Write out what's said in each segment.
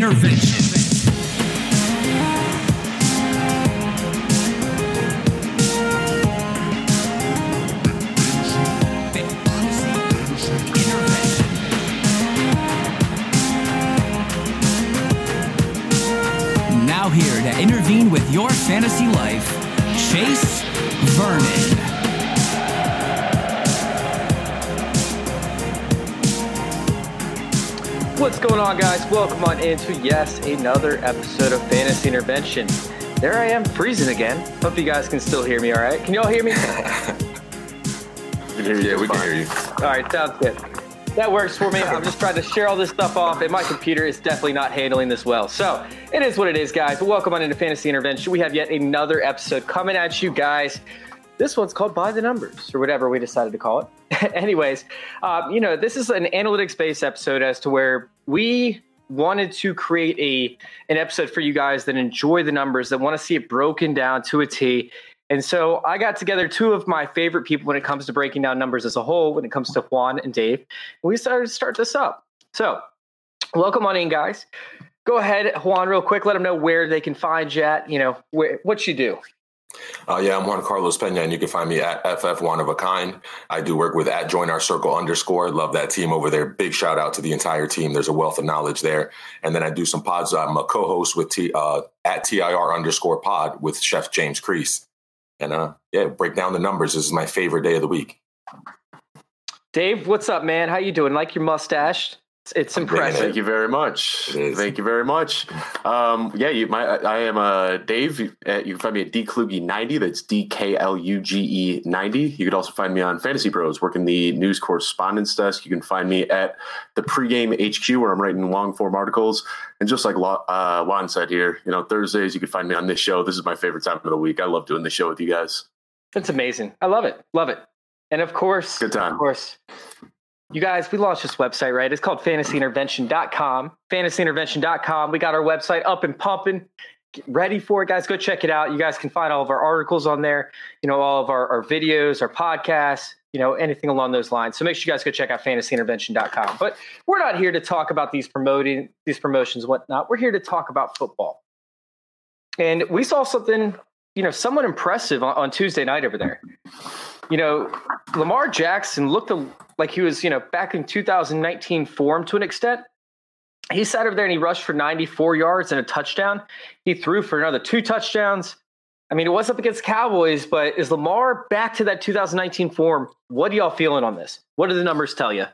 Intervention. Guys? Welcome on into yes, another episode of Fantasy Intervention. There I am, freezing again. Hope you guys can still hear me. All right, can you all hear me? we can hear you. Yeah, we can hear you. all right, sounds good. That works for me. I'm just trying to share all this stuff off, and my computer is definitely not handling this well. So it is what it is, guys. Welcome on into Fantasy Intervention. We have yet another episode coming at you guys. This one's called By the Numbers, or whatever we decided to call it. Anyways, um, you know, this is an analytics based episode as to where we wanted to create a an episode for you guys that enjoy the numbers, that want to see it broken down to a T. And so I got together two of my favorite people when it comes to breaking down numbers as a whole, when it comes to Juan and Dave. And we started to start this up. So welcome on in, guys. Go ahead, Juan, real quick. Let them know where they can find you at, you know, where, what you do. Uh, yeah, I'm Juan Carlos Pena, and you can find me at FF One of a Kind. I do work with at Join Our Circle underscore. Love that team over there. Big shout out to the entire team. There's a wealth of knowledge there. And then I do some pods. I'm a co-host with T, uh, at TIR underscore pod with Chef James Crease. And uh, yeah, break down the numbers. This is my favorite day of the week. Dave, what's up, man? How you doing? Like your mustache? It's, it's impressive. Thank you very much. Thank you very much. Um, yeah, you, my, I am uh, Dave. Uh, you can find me at dkluge90. That's D K L U G E 90. You could also find me on Fantasy Bros, working the news correspondence desk. You can find me at the pregame HQ, where I'm writing long form articles. And just like Lo- uh, Juan said here, you know, Thursdays you can find me on this show. This is my favorite time of the week. I love doing this show with you guys. It's amazing. I love it. Love it. And of course, Good time. Of course, you guys, we launched this website, right? It's called fantasyintervention.com. Fantasyintervention.com. We got our website up and pumping. Get ready for it, guys. Go check it out. You guys can find all of our articles on there, you know, all of our, our videos, our podcasts, you know, anything along those lines. So make sure you guys go check out fantasyintervention.com. But we're not here to talk about these promoting these promotions, whatnot. We're here to talk about football. And we saw something, you know, somewhat impressive on, on Tuesday night over there you know, Lamar Jackson looked like he was, you know, back in 2019 form to an extent. He sat over there and he rushed for 94 yards and a touchdown. He threw for another two touchdowns. I mean, it was up against Cowboys, but is Lamar back to that 2019 form? What are y'all feeling on this? What do the numbers tell you?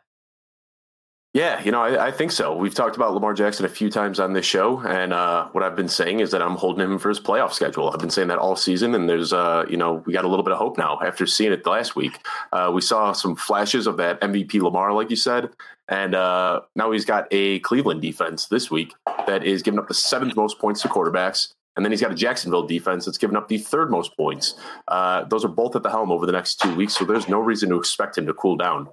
Yeah, you know, I, I, think so. We've talked about Lamar Jackson a few times on this show, and uh, what I've been saying is that I'm holding him for his playoff schedule. I've been saying that all season, and there's, uh, you know, we got a little bit of hope now after seeing it last week. Uh, we saw some flashes of that MVP Lamar, like you said, and uh, now he's got a Cleveland defense this week that is giving up the seventh most points to quarterbacks. And then he's got a Jacksonville defense that's given up the third most points. Uh, those are both at the helm over the next two weeks, so there's no reason to expect him to cool down.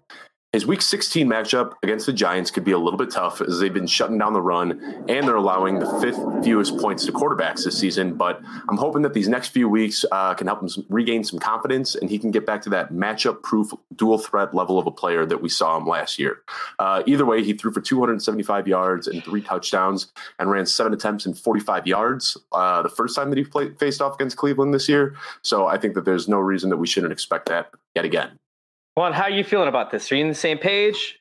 His week 16 matchup against the Giants could be a little bit tough as they've been shutting down the run and they're allowing the fifth fewest points to quarterbacks this season. But I'm hoping that these next few weeks uh, can help him regain some confidence and he can get back to that matchup proof dual threat level of a player that we saw him last year. Uh, either way, he threw for 275 yards and three touchdowns and ran seven attempts and 45 yards uh, the first time that he played, faced off against Cleveland this year. So I think that there's no reason that we shouldn't expect that yet again. Juan, how are you feeling about this? Are you on the same page?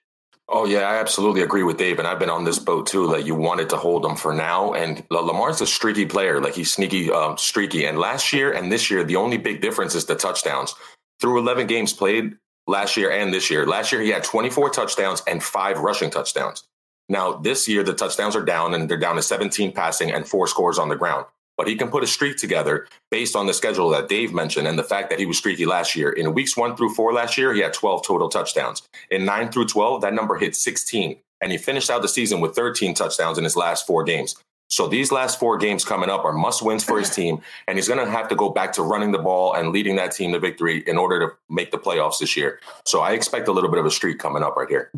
Oh yeah, I absolutely agree with Dave, and I've been on this boat too. Like you wanted to hold him for now, and Lamar's a streaky player. Like he's sneaky, um, streaky. And last year and this year, the only big difference is the touchdowns. Through 11 games played last year and this year, last year he had 24 touchdowns and five rushing touchdowns. Now this year the touchdowns are down, and they're down to 17 passing and four scores on the ground but he can put a streak together based on the schedule that Dave mentioned and the fact that he was streaky last year. In weeks one through four last year, he had 12 total touchdowns. In nine through 12, that number hit 16. And he finished out the season with 13 touchdowns in his last four games. So these last four games coming up are must wins for his team. And he's going to have to go back to running the ball and leading that team to victory in order to make the playoffs this year. So I expect a little bit of a streak coming up right here.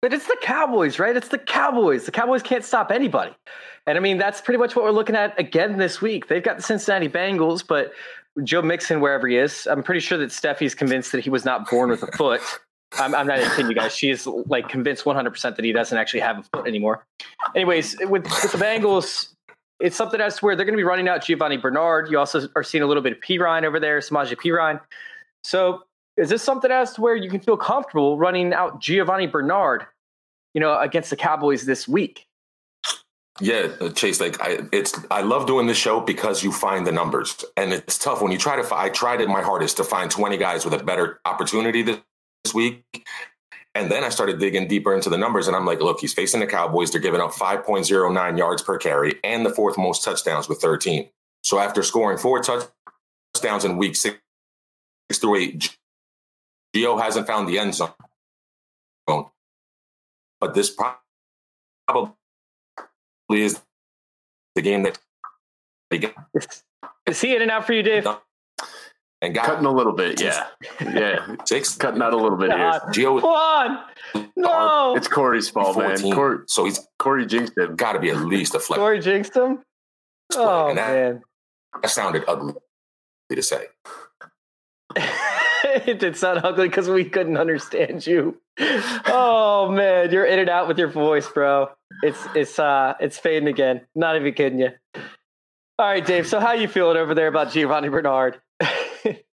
But it's the Cowboys, right? It's the Cowboys. The Cowboys can't stop anybody. And I mean, that's pretty much what we're looking at again this week. They've got the Cincinnati Bengals, but Joe Mixon, wherever he is, I'm pretty sure that Steffi's convinced that he was not born with a foot. I'm, I'm not even kidding you guys. She is like convinced 100% that he doesn't actually have a foot anymore. anyways, with, with the Bengals, it's something to where they're going to be running out Giovani Bernard. You also are seeing a little bit of Perine over there, Samaje Perine. So is this something to where you can feel comfortable running out Giovani Bernard, you know, against the Cowboys this week? Yeah, uh, Chase. Like I, it's I love doing this show because you find the numbers, and it's tough when you try to. I tried it my hardest to find twenty guys with a better opportunity this week, and then I started digging deeper into the numbers, and I'm like, look, he's facing the Cowboys. They're giving up 5.09 yards per carry and the fourth most touchdowns with 13. So after scoring four touchdowns in week six, six through eight, Gio hasn't found the end zone. But this probably is the game that they get. Is he in and out for you, Dave? And got cutting a little bit, yeah, yeah. Six cutting out a little bit God. here. Gio, on, no, it's Corey's fault, 14. man. Corey, so he's Corey jinxed him. Got to be at least a flex. Corey jinxed him. Oh that, man, that sounded ugly to say. it did sound ugly because we couldn't understand you. Oh man, you're in and out with your voice, bro. It's it's uh it's fading again. Not even kidding you. All right, Dave. So how you feeling over there about Giovani Bernard?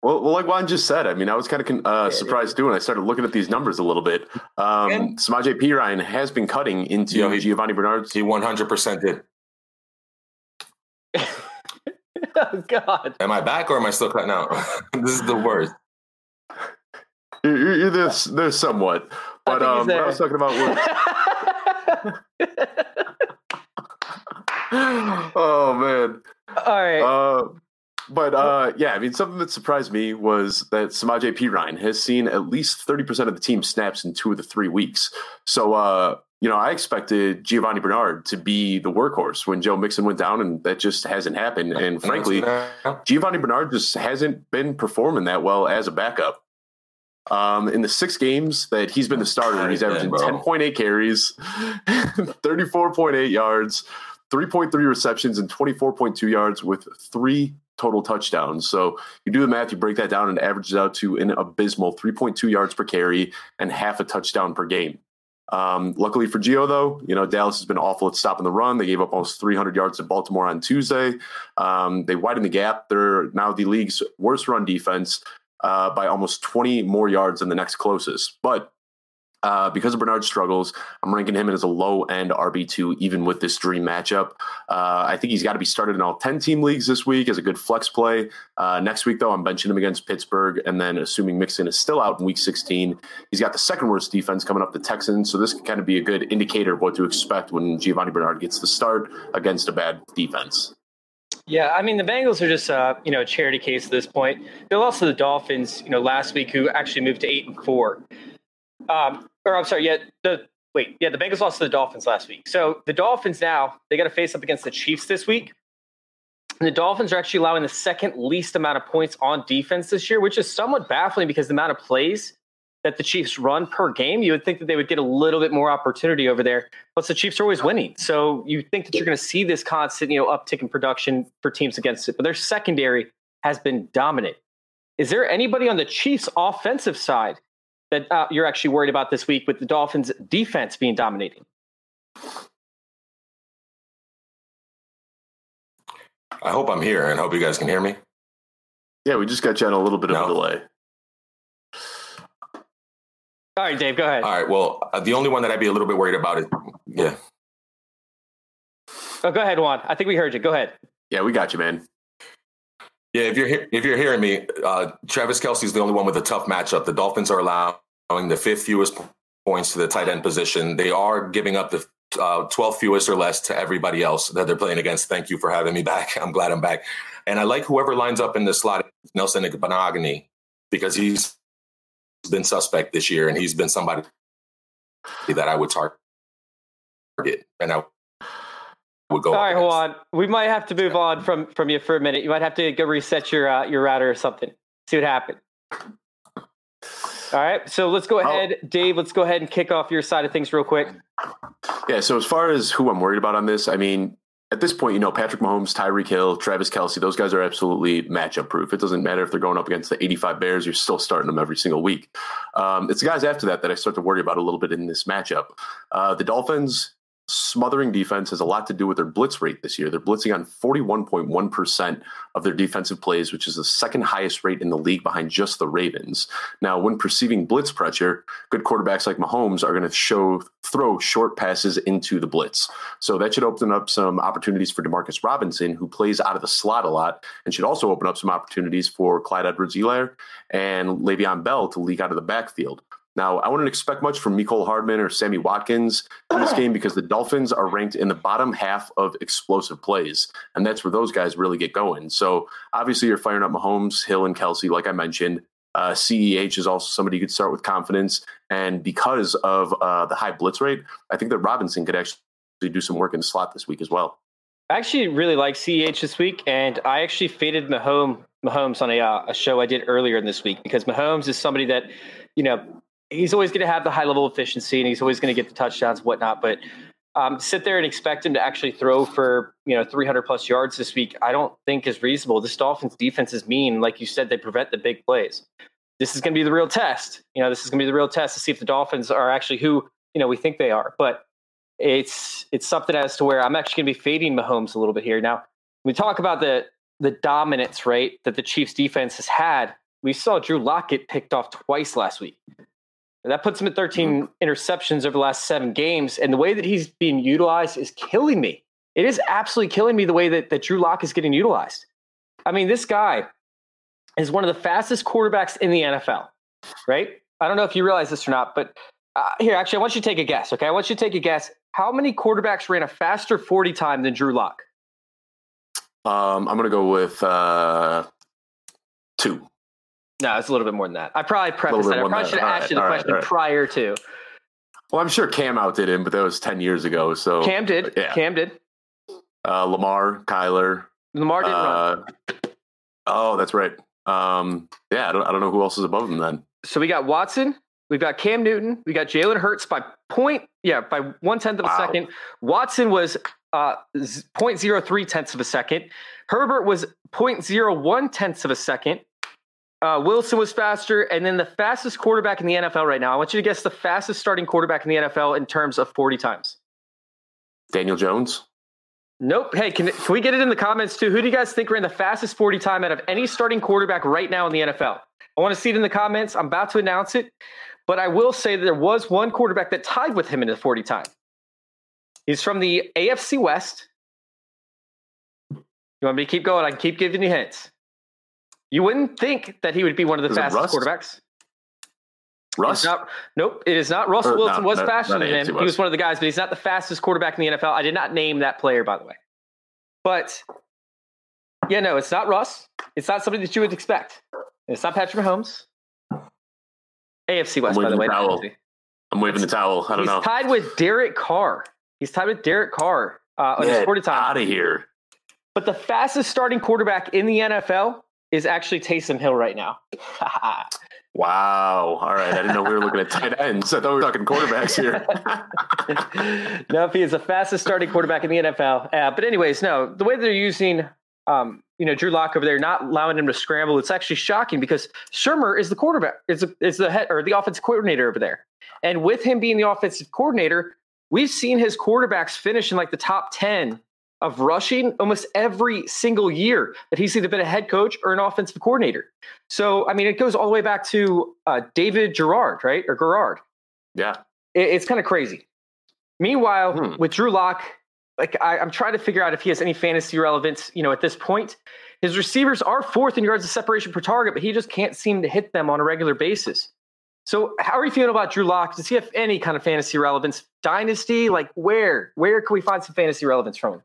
well, well, like Juan just said, I mean, I was kind of uh, surprised too when I started looking at these numbers a little bit. Um, and, Samaje Perine has been cutting into you know, he, Giovani Bernard's. He 100% did. oh, God. Am I back or am I still cutting out? this is the worst. You're, you're this, there's somewhat. But um, what I was talking about was. oh, man. All right. Uh, but uh, yeah, I mean, something that surprised me was that Samaje Perine has seen at least 30% of the team snaps in two of the three weeks. So, uh, you know, I expected Giovani Bernard to be the workhorse when Joe Mixon went down, and that just hasn't happened. And frankly, Giovani Bernard just hasn't been performing that well as a backup. Um, in the six games that he's been the starter, he's averaging 10.8 carries, 34.8 yards, 3.3 receptions, and 24.2 yards with three total touchdowns. So you do the math, you break that down, and average it averages out to an abysmal 3.2 yards per carry and half a touchdown per game. Um, luckily for Gio, though, you know, Dallas has been awful at stopping the run. They gave up almost 300 yards to Baltimore on Tuesday. Um, they widened the gap. They're now the league's worst run defense uh, by almost 20 more yards than the next closest. But uh, because of Bernard's struggles, I'm ranking him as a low end RB2, even with this dream matchup. Uh, I think he's got to be started in all 10 team leagues this week as a good flex play. Uh, next week, though, I'm benching him against Pittsburgh. And then, assuming Mixon is still out in week 16, he's got the second worst defense coming up, the Texans. So, this can kind of be a good indicator of what to expect when Giovani Bernard gets the start against a bad defense. Yeah, I mean the Bengals are just uh, you know a charity case at this point. They lost to the Dolphins, you know, last week, who actually moved to eight and four. Um, or I'm sorry, yeah, the wait, yeah, the Bengals lost to the Dolphins last week. So the Dolphins now they got to face up against the Chiefs this week. And the Dolphins are actually allowing the second least amount of points on defense this year, which is somewhat baffling because the amount of plays that the Chiefs run per game, you would think that they would get a little bit more opportunity over there. Plus, the Chiefs are always winning, so you think that you're going to see this constant, you know, uptick in production for teams against it. But their secondary has been dominant. Is there anybody on the Chiefs' offensive side that uh, you're actually worried about this week with the Dolphins' defense being dominating? I hope I'm here and hope you guys can hear me. Yeah, we just got you on a little bit no. of a delay. All right, Dave, go ahead. All right. Well, uh, the only one that I'd be a little bit worried about is, yeah. Oh, go ahead, Juan. I think we heard you. Go ahead. Yeah, we got you, man. Yeah, if you're if you're hearing me, uh, Travis Kelce's the only one with a tough matchup. The Dolphins are allowing the fifth fewest points to the tight end position. They are giving up the uh, 12 fewest or less to everybody else that they're playing against. Thank you for having me back. I'm glad I'm back. And I like whoever lines up in the slot, Nelson Igbenogany, because he's been suspect this year and he's been somebody that I would target. And I would go. All right, Juan. We might have to move on from from you for a minute. You might have to go reset your uh, your router or something. See what happened. All right, so let's go ahead, oh. Dave. Let's go ahead and kick off your side of things real quick. Yeah. So as far as who I'm worried about on this, I mean, at this point, you know, Patrick Mahomes, Tyreek Hill, Travis Kelce, those guys are absolutely matchup proof. It doesn't matter if they're going up against the 85 Bears, you're still starting them every single week. Um, it's the guys after that that I start to worry about a little bit in this matchup. Uh, the Dolphins, smothering defense has a lot to do with their blitz rate this year. They're blitzing on 41.1% of their defensive plays, which is the second highest rate in the league behind just the Ravens. Now, when perceiving blitz pressure, good quarterbacks like Mahomes are going to show throw short passes into the blitz. So that should open up some opportunities for Demarcus Robinson, who plays out of the slot a lot, and should also open up some opportunities for Clyde Edwards-Helaire and Le'Veon Bell to leak out of the backfield. Now, I wouldn't expect much from Mecole Hardman or Sammy Watkins in this game because the Dolphins are ranked in the bottom half of explosive plays, and that's where those guys really get going. So, obviously, you're firing up Mahomes, Hill, and Kelce, like I mentioned. Uh, CEH is also somebody you could start with confidence, and because of uh, the high blitz rate, I think that Robinson could actually do some work in the slot this week as well. I actually really like CEH this week, and I actually faded Mahomes, Mahomes on a, uh, a show I did earlier in this week because Mahomes is somebody that, you know, he's always going to have the high level efficiency and he's always going to get the touchdowns and whatnot. But um, sit there and expect him to actually throw for you know 300 plus yards this week, I don't think is reasonable. This Dolphins defense is mean, like you said, they prevent the big plays. This is going to be the real test. You know, this is going to be the real test to see if the Dolphins are actually who you know we think they are. But it's it's something as to where I'm actually going to be fading Mahomes a little bit here. Now, we talk about the the dominance right, that the Chiefs defense has had. We saw Drew Lock picked off twice last week. And that puts him at 13 mm-hmm. interceptions over the last seven games. And the way that he's being utilized is killing me. It is absolutely killing me the way that, that Drew Lock is getting utilized. I mean, this guy is one of the fastest quarterbacks in the NFL, right? I don't know if you realize this or not, but uh, here, actually, I want you to take a guess, okay? I want you to take a guess. How many quarterbacks ran a faster 40 time than Drew Lock? Um, I'm going to go with uh, two. No, it's a little bit more than that. I probably prefaced that. I probably should have asked right, you the question right, prior to. Well, I'm sure Cam outdid him, but that was 10 years ago. So Cam did. Yeah. Cam did. Uh, Lamar, Kyler. Lamar didn't uh, run. Oh, that's right. Um, yeah, I don't, I don't know who else is above him then. So we got Watson. We've got Cam Newton. We got Jalen Hurts by point, yeah, by one tenth of a wow. second. Watson was uh, 0.03 tenths of a second. Herbert was 0.01 tenths of a second. Uh, Wilson was faster, and then the fastest quarterback in the NFL right now. I want you to guess the fastest starting quarterback in the NFL in terms of 40 times. Daniel Jones. Nope. Hey, can, can we get it in the comments too? Who do you guys think ran the fastest 40 time out of any starting quarterback right now in the NFL? I want to see it in the comments. I'm about to announce it, but I will say that there was one quarterback that tied with him in the 40 time. He's from the AFC West. You want me to keep going? I can keep giving you hints. You wouldn't think that he would be one of the fastest quarterbacks. Russ? Not, nope, it is not. Russell Wilson no, was no, faster than him. He was one of the guys, but he's not the fastest quarterback in the NFL. I did not name that player, by the way. But yeah, no, it's not Russ. It's not somebody that you would expect. It's not Patrick Mahomes. AFC West, by the way. The I'm waving the towel. I don't he's know. He's tied with Derek Carr. He's tied with Derek Carr uh, on his 40 time. Out of here. But the fastest starting quarterback in the NFL is actually Taysom Hill right now. wow. All right. I didn't know we were looking at tight ends. I thought we were talking quarterbacks here. no, he is the fastest starting quarterback in the NFL. Uh, but anyways, no, the way they're using um, you know, Drew Lock over there, not allowing him to scramble. It's actually shocking because Shurmur is the quarterback, is is the head or the offensive coordinator over there. And with him being the offensive coordinator, we've seen his quarterbacks finish in like the top 10 of rushing almost every single year that he's either been a head coach or an offensive coordinator. So, I mean, it goes all the way back to uh, David Garrard, right? Or Gerard. Yeah. It, it's kind of crazy. Meanwhile, hmm. with Drew Lock, like I, I'm trying to figure out if he has any fantasy relevance, you know, at this point. His receivers are fourth in yards of separation per target, but he just can't seem to hit them on a regular basis. So, how are you feeling about Drew Lock? Does he have any kind of fantasy relevance? Dynasty, like where? Where can we find some fantasy relevance from him?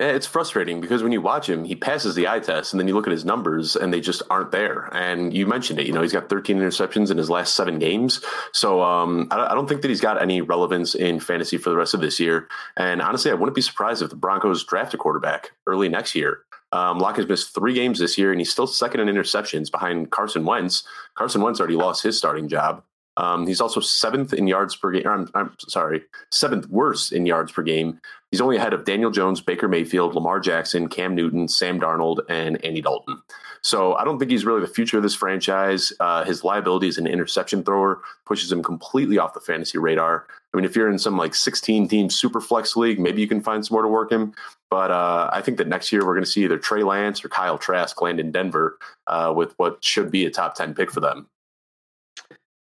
It's frustrating because when you watch him, he passes the eye test, and then you look at his numbers, and they just aren't there. And you mentioned it. You know, he's got 13 interceptions in his last seven games. So um, I don't think that he's got any relevance in fantasy for the rest of this year. And honestly, I wouldn't be surprised if the Broncos draft a quarterback early next year. Um, Lock has missed three games this year, and he's still second in interceptions behind Carson Wentz. Carson Wentz already lost his starting job. Um, he's also seventh in yards per game. I'm, I'm sorry, seventh worst in yards per game. He's only ahead of Daniel Jones, Baker Mayfield, Lamar Jackson, Cam Newton, Sam Darnold, and Andy Dalton. So I don't think he's really the future of this franchise. Uh, his liability as an interception thrower pushes him completely off the fantasy radar. I mean, if you're in some like 16 team super flex league, maybe you can find some more to work him. But uh, I think that next year we're going to see either Trey Lance or Kyle Trask land in Denver uh, with what should be a top 10 pick for them.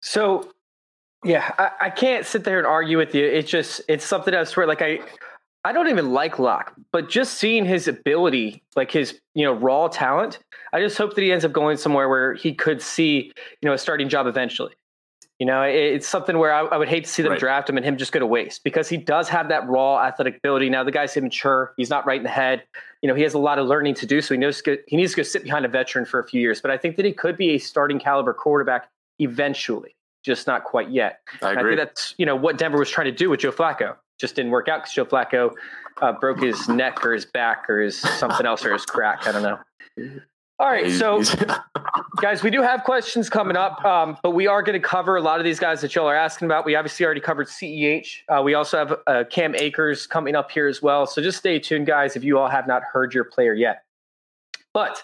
So, yeah, I, I, can't sit there and argue with you. It's just, it's something I swear, like, I, I don't even like Lock, but just seeing his ability, like his, you know, raw talent, I just hope that he ends up going somewhere where he could see, you know, a starting job eventually. You know, it's something where I, I would hate to see them right. draft him and him just go to waste because he does have that raw athletic ability. Now the guy's immature; he's not right in the head. You know, he has a lot of learning to do, so he knows he needs to go sit behind a veteran for a few years. But I think that he could be a starting caliber quarterback eventually, just not quite yet. I agree. I think that's you know what Denver was trying to do with Joe Flacco. Just didn't work out because Joe Flacco uh, broke his neck or his back or his something else or his crack. I don't know. All right, so guys, we do have questions coming up, um, but we are going to cover a lot of these guys that y'all are asking about. We obviously already covered CEH. Uh, we also have uh, Cam Akers coming up here as well. So just stay tuned, guys, if you all have not heard your player yet. But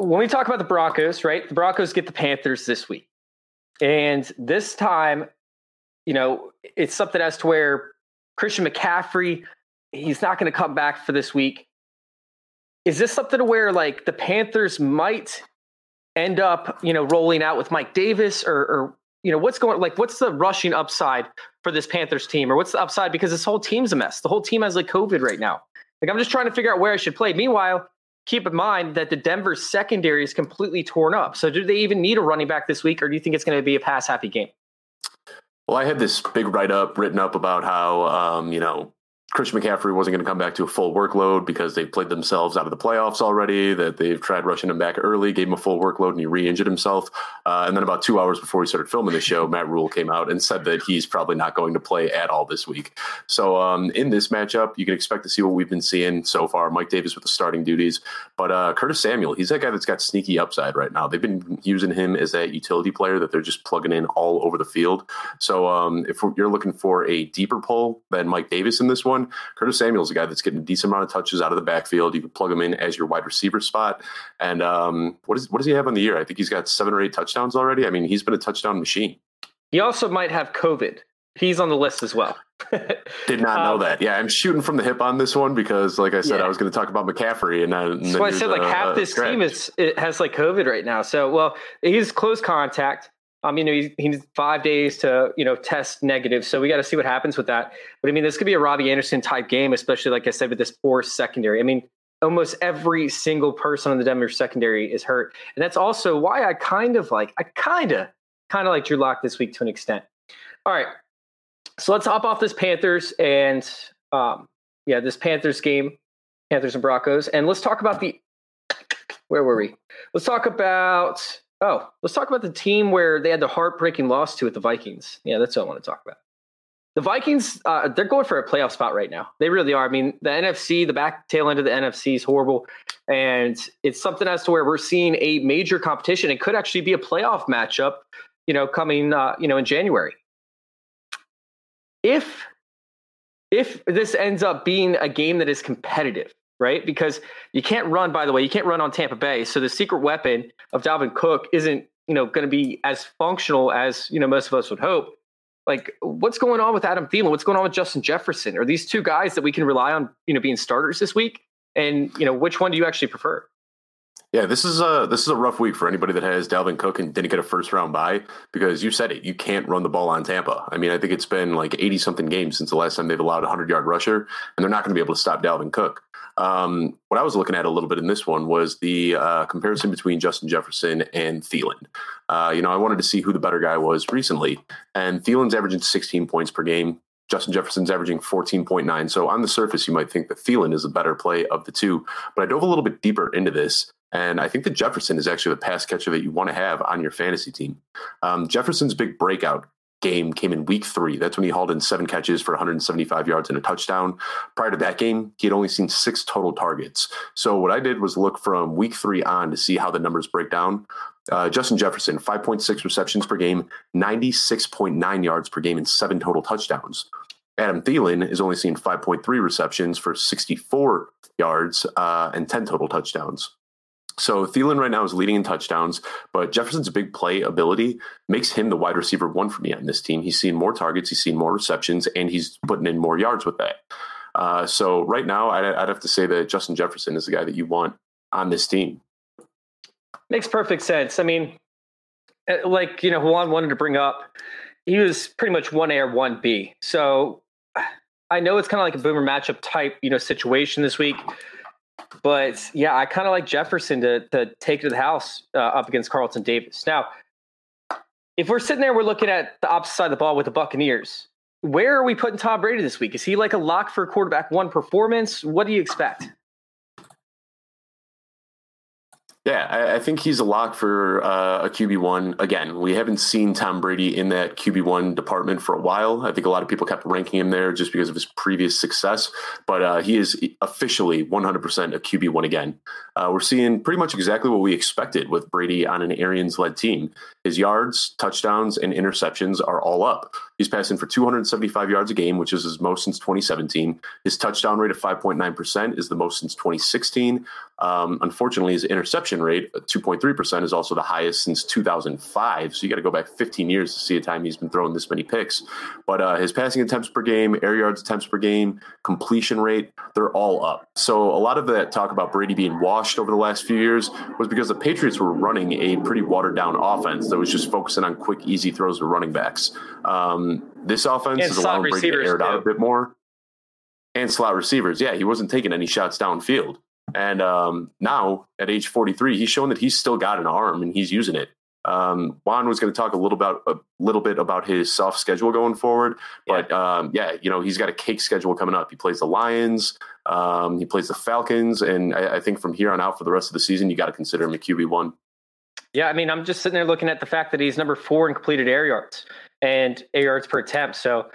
when we talk about the Broncos, right? The Broncos get the Panthers this week, and this time, you know, it's something as to where Christian McCaffrey, he's not going to come back for this week is this something to where like the Panthers might end up, you know, rolling out with Mike Davis or, or you know, what's going like what's the rushing upside for this Panthers team or what's the upside because this whole team's a mess. The whole team has like COVID right now. Like I'm just trying to figure out where I should play. Meanwhile, keep in mind that the Denver secondary is completely torn up. So do they even need a running back this week or do you think it's going to be a pass happy game? Well, I had this big write up written up about how, um, you know, Christian McCaffrey wasn't going to come back to a full workload because they played themselves out of the playoffs already. That they've tried rushing him back early, gave him a full workload, and he re-injured himself. Uh, and then about two hours before we started filming the show, Matt Rhule came out and said that he's probably not going to play at all this week. So um, in this matchup, you can expect to see what we've been seeing so far. Mike Davis with the starting duties, but uh, Curtis Samuel, he's that guy that's got sneaky upside right now. They've been using him as that utility player that they're just plugging in all over the field. So um, if you're looking for a deeper pull than Mike Davis in this one, Curtis Samuel's is a guy that's getting a decent amount of touches out of the backfield. You can plug him in as your wide receiver spot. And um, what, is, what does he have on the year? I think he's got seven or eight touchdowns already. I mean, he's been a touchdown machine. He also might have COVID. He's on the list as well. Did not know um, that. Yeah, I'm shooting from the hip on this one because, like I said, yeah. I was going to talk about McCaffrey, and, and so I said like half this team is it has like COVID right now. So, well, he's close contact. Um, you know, he, he needs five days to, you know, test negative. So we got to see what happens with that. But I mean, this could be a Robbie Anderson type game, especially like I said, with this poor secondary. I mean, almost every single person on the Denver secondary is hurt. And that's also why I kind of like, I kind of, kind of like Drew Lock this week to an extent. All right. So let's hop off this Panthers and, um, yeah, this Panthers game, Panthers and Broncos. And let's talk about the, where were we? Let's talk about Oh, let's talk about the team where they had the heartbreaking loss to at the Vikings. Yeah, that's what I want to talk about. The Vikings, uh, they're going for a playoff spot right now. They really are. I mean, the NFC, the back tail end of the NFC is horrible. And it's something as to where we're seeing a major competition. It could actually be a playoff matchup, you know, coming, uh, you know, in January. If if this ends up being a game that is competitive, right? Because you can't run, by the way, you can't run on Tampa Bay. So the secret weapon of Dalvin Cook isn't, you know, going to be as functional as, you know, most of us would hope. Like, what's going on with Adam Thielen? What's going on with Justin Jefferson? Are these two guys that we can rely on, you know, being starters this week? And, you know, which one do you actually prefer? Yeah, this is a this is a rough week for anybody that has Dalvin Cook and didn't get a first round bye because you said it, you can't run the ball on Tampa. I mean, I think it's been like eighty something games since the last time they've allowed a hundred yard rusher, and they're not going to be able to stop Dalvin Cook. Um, what I was looking at a little bit in this one was the uh, comparison between Justin Jefferson and Thielen. Uh, you know, I wanted to see who the better guy was recently, and Thielen's averaging sixteen points per game. Justin Jefferson's averaging 14.9. So on the surface, you might think that Thielen is a better play of the two. But I dove a little bit deeper into this and I think that Jefferson is actually the pass catcher that you want to have on your fantasy team. Um, Jefferson's big breakout game came in week three. That's when he hauled in seven catches for 175 yards and a touchdown. Prior to that game, he had only seen six total targets. So what I did was look from week three on to see how the numbers break down. Uh, Justin Jefferson, 5.6 receptions per game, 96.9 yards per game, and seven total touchdowns. Adam Thielen is only seen 5.3 receptions for 64 yards uh, and 10 total touchdowns. So Thielen right now is leading in touchdowns, but Jefferson's big play ability makes him the wide receiver one for me on this team. He's seen more targets, he's seen more receptions, and he's putting in more yards with that. Uh, so right now, I'd, I'd have to say that Justin Jefferson is the guy that you want on this team. Makes perfect sense. I mean, uh, like you know, Juan wanted to bring up, he was pretty much one A or one B. So I know it's kind of like a boomer matchup type, you know, situation this week. But yeah, I kind of like Jefferson to to take to the house uh, up against Carlton Davis. Now, if we're sitting there, we're looking at the opposite side of the ball with the Buccaneers. Where are we putting Tom Brady this week? Is he like a lock for quarterback one performance? What do you expect? Yeah, I, I, think he's a lock for uh, a QB one. Again, we haven't seen Tom Brady in that QB one department for a while. I think a lot of people kept ranking him there just because of his previous success, but uh, he is officially 100% a QB one again. Uh, we're seeing pretty much exactly what we expected with Brady on an Arians led team. His yards, touchdowns, and interceptions are all up. He's passing for 275 yards a game, which is his most since 2017. His touchdown rate of 5.9% is the most since 2016. Um, unfortunately, his interception rate, 2.3%, is also the highest since 2005. So you got to go back 15 years to see a time he's been throwing this many picks. But uh, his passing attempts per game, air yards attempts per game, completion rate, they're all up. So a lot of that talk about Brady being washed over the last few years was because the Patriots were running a pretty watered down offense that was just focusing on quick, easy throws to running backs. Um, this offense and is allowing Brady to air it out a bit more. And slot receivers, yeah, he wasn't taking any shots downfield. And um, now at age 43, he's shown that he's still got an arm and he's using it. Um, Juan was going to talk a little about a little bit about his soft schedule going forward, but yeah. Um, yeah, you know he's got a cake schedule coming up. He plays the Lions, um, he plays the Falcons, and I, I, think from here on out for the rest of the season, you got to consider him a QB one. Yeah, I mean, I'm just sitting there looking at the fact that he's number four in completed air yards and yards per attempt. So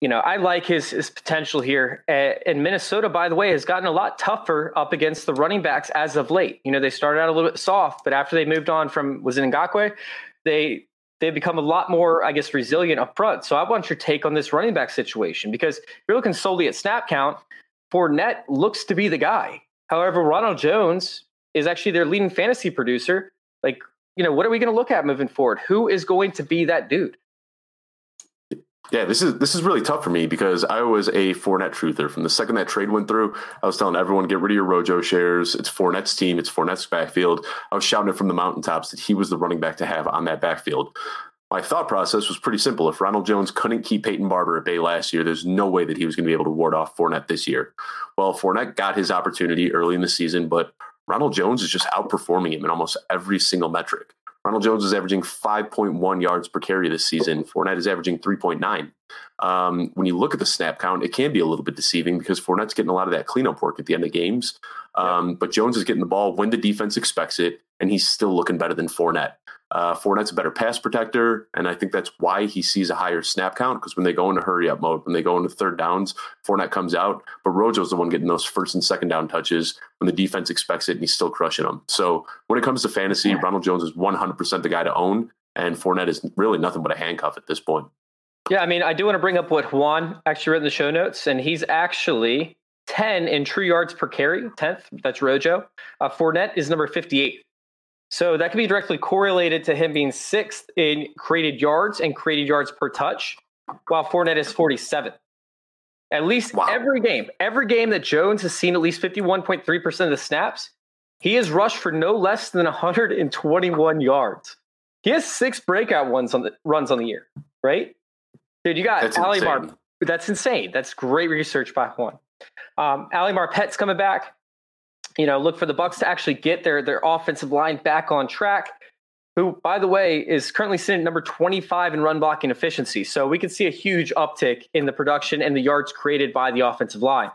you know, I like his his potential here. And Minnesota, by the way, has gotten a lot tougher up against the running backs as of late. You know, they started out a little bit soft, but after they moved on from was it Ngakoue, they they've become a lot more, I guess, resilient up front. So I want your take on this running back situation because you're looking solely at snap count. Fournette looks to be the guy. However, Ronald Jones is actually their leading fantasy producer. Like, you know, what are we going to look at moving forward? Who is going to be that dude? Yeah, this is this is really tough for me because I was a Fournette truther from the second that trade went through. I was telling everyone get rid of your Rojo shares. It's Fournette's team. It's Fournette's backfield. I was shouting it from the mountaintops that he was the running back to have on that backfield. My thought process was pretty simple. If Ronald Jones couldn't keep Peyton Barber at bay last year, there's no way that he was going to be able to ward off Fournette this year. Well, Fournette got his opportunity early in the season, but Ronald Jones is just outperforming him in almost every single metric. Ronald Jones is averaging 5.1 yards per carry this season. Fournette is averaging 3.9. Um, when you look at the snap count, it can be a little bit deceiving because Fournette's getting a lot of that cleanup work at the end of games. Um, yeah. But Jones is getting the ball when the defense expects it, and he's still looking better than Fournette. Uh, Fournette's a better pass protector, and I think that's why he sees a higher snap count because when they go into hurry up mode, when they go into third downs, Fournette comes out, but Rojo's the one getting those first and second down touches when the defense expects it, and he's still crushing them. So when it comes to fantasy. Ronald Jones is 100% the guy to own, and Fournette is really nothing but a handcuff at this point. Yeah, I mean, I do want to bring up what Juan actually wrote in the show notes, and he's actually 10 in true yards per carry, 10th. That's Rojo. Uh, Fournette is number 58. So that can be directly correlated to him being sixth in created yards and created yards per touch, while Fournette is 47th. At least wow. every game, every game that Jones has seen at least 51.3% of the snaps, he has rushed for no less than 121 yards. He has six breakout ones on the runs on the year, right? Dude, you got that's Ali Mar. That's insane. That's great research by Juan. Um, Ali Marpet's coming back you know, look for the Bucs to actually get their their offensive line back on track. Who, by the way, is currently sitting at number 25 in run blocking efficiency. So we can see a huge uptick in the production and the yards created by the offensive line.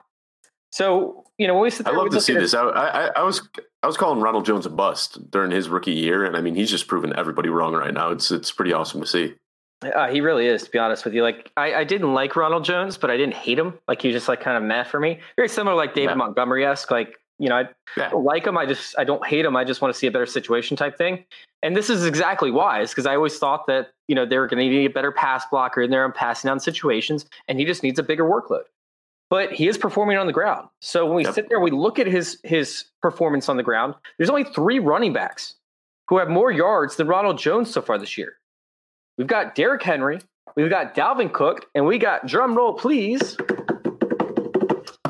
So you know, when we sit there, I love to see this. I, I, I, was I was calling Ronald Jones a bust during his rookie year, and I mean, he's just proven everybody wrong right now. It's it's pretty awesome to see. Uh, he really is, to be honest with you. Like, I, I didn't like Ronald Jones, but I didn't hate him. Like, he was just like kind of meh for me. Very similar, like David yeah. Montgomery esque. Like, You know, I yeah. like him. I just I don't hate him. I just want to see a better situation type thing. And this is exactly why. Is because I always thought that you know they were going to need a better pass blocker in there and passing down situations, and he just needs a bigger workload. But he is performing on the ground. So when we yep. sit there, we look at his his performance on the ground. There's only three running backs who have more yards than Ronald Jones so far this year. We've got Derrick Henry, we've got Dalvin Cook, and we got drum roll, please.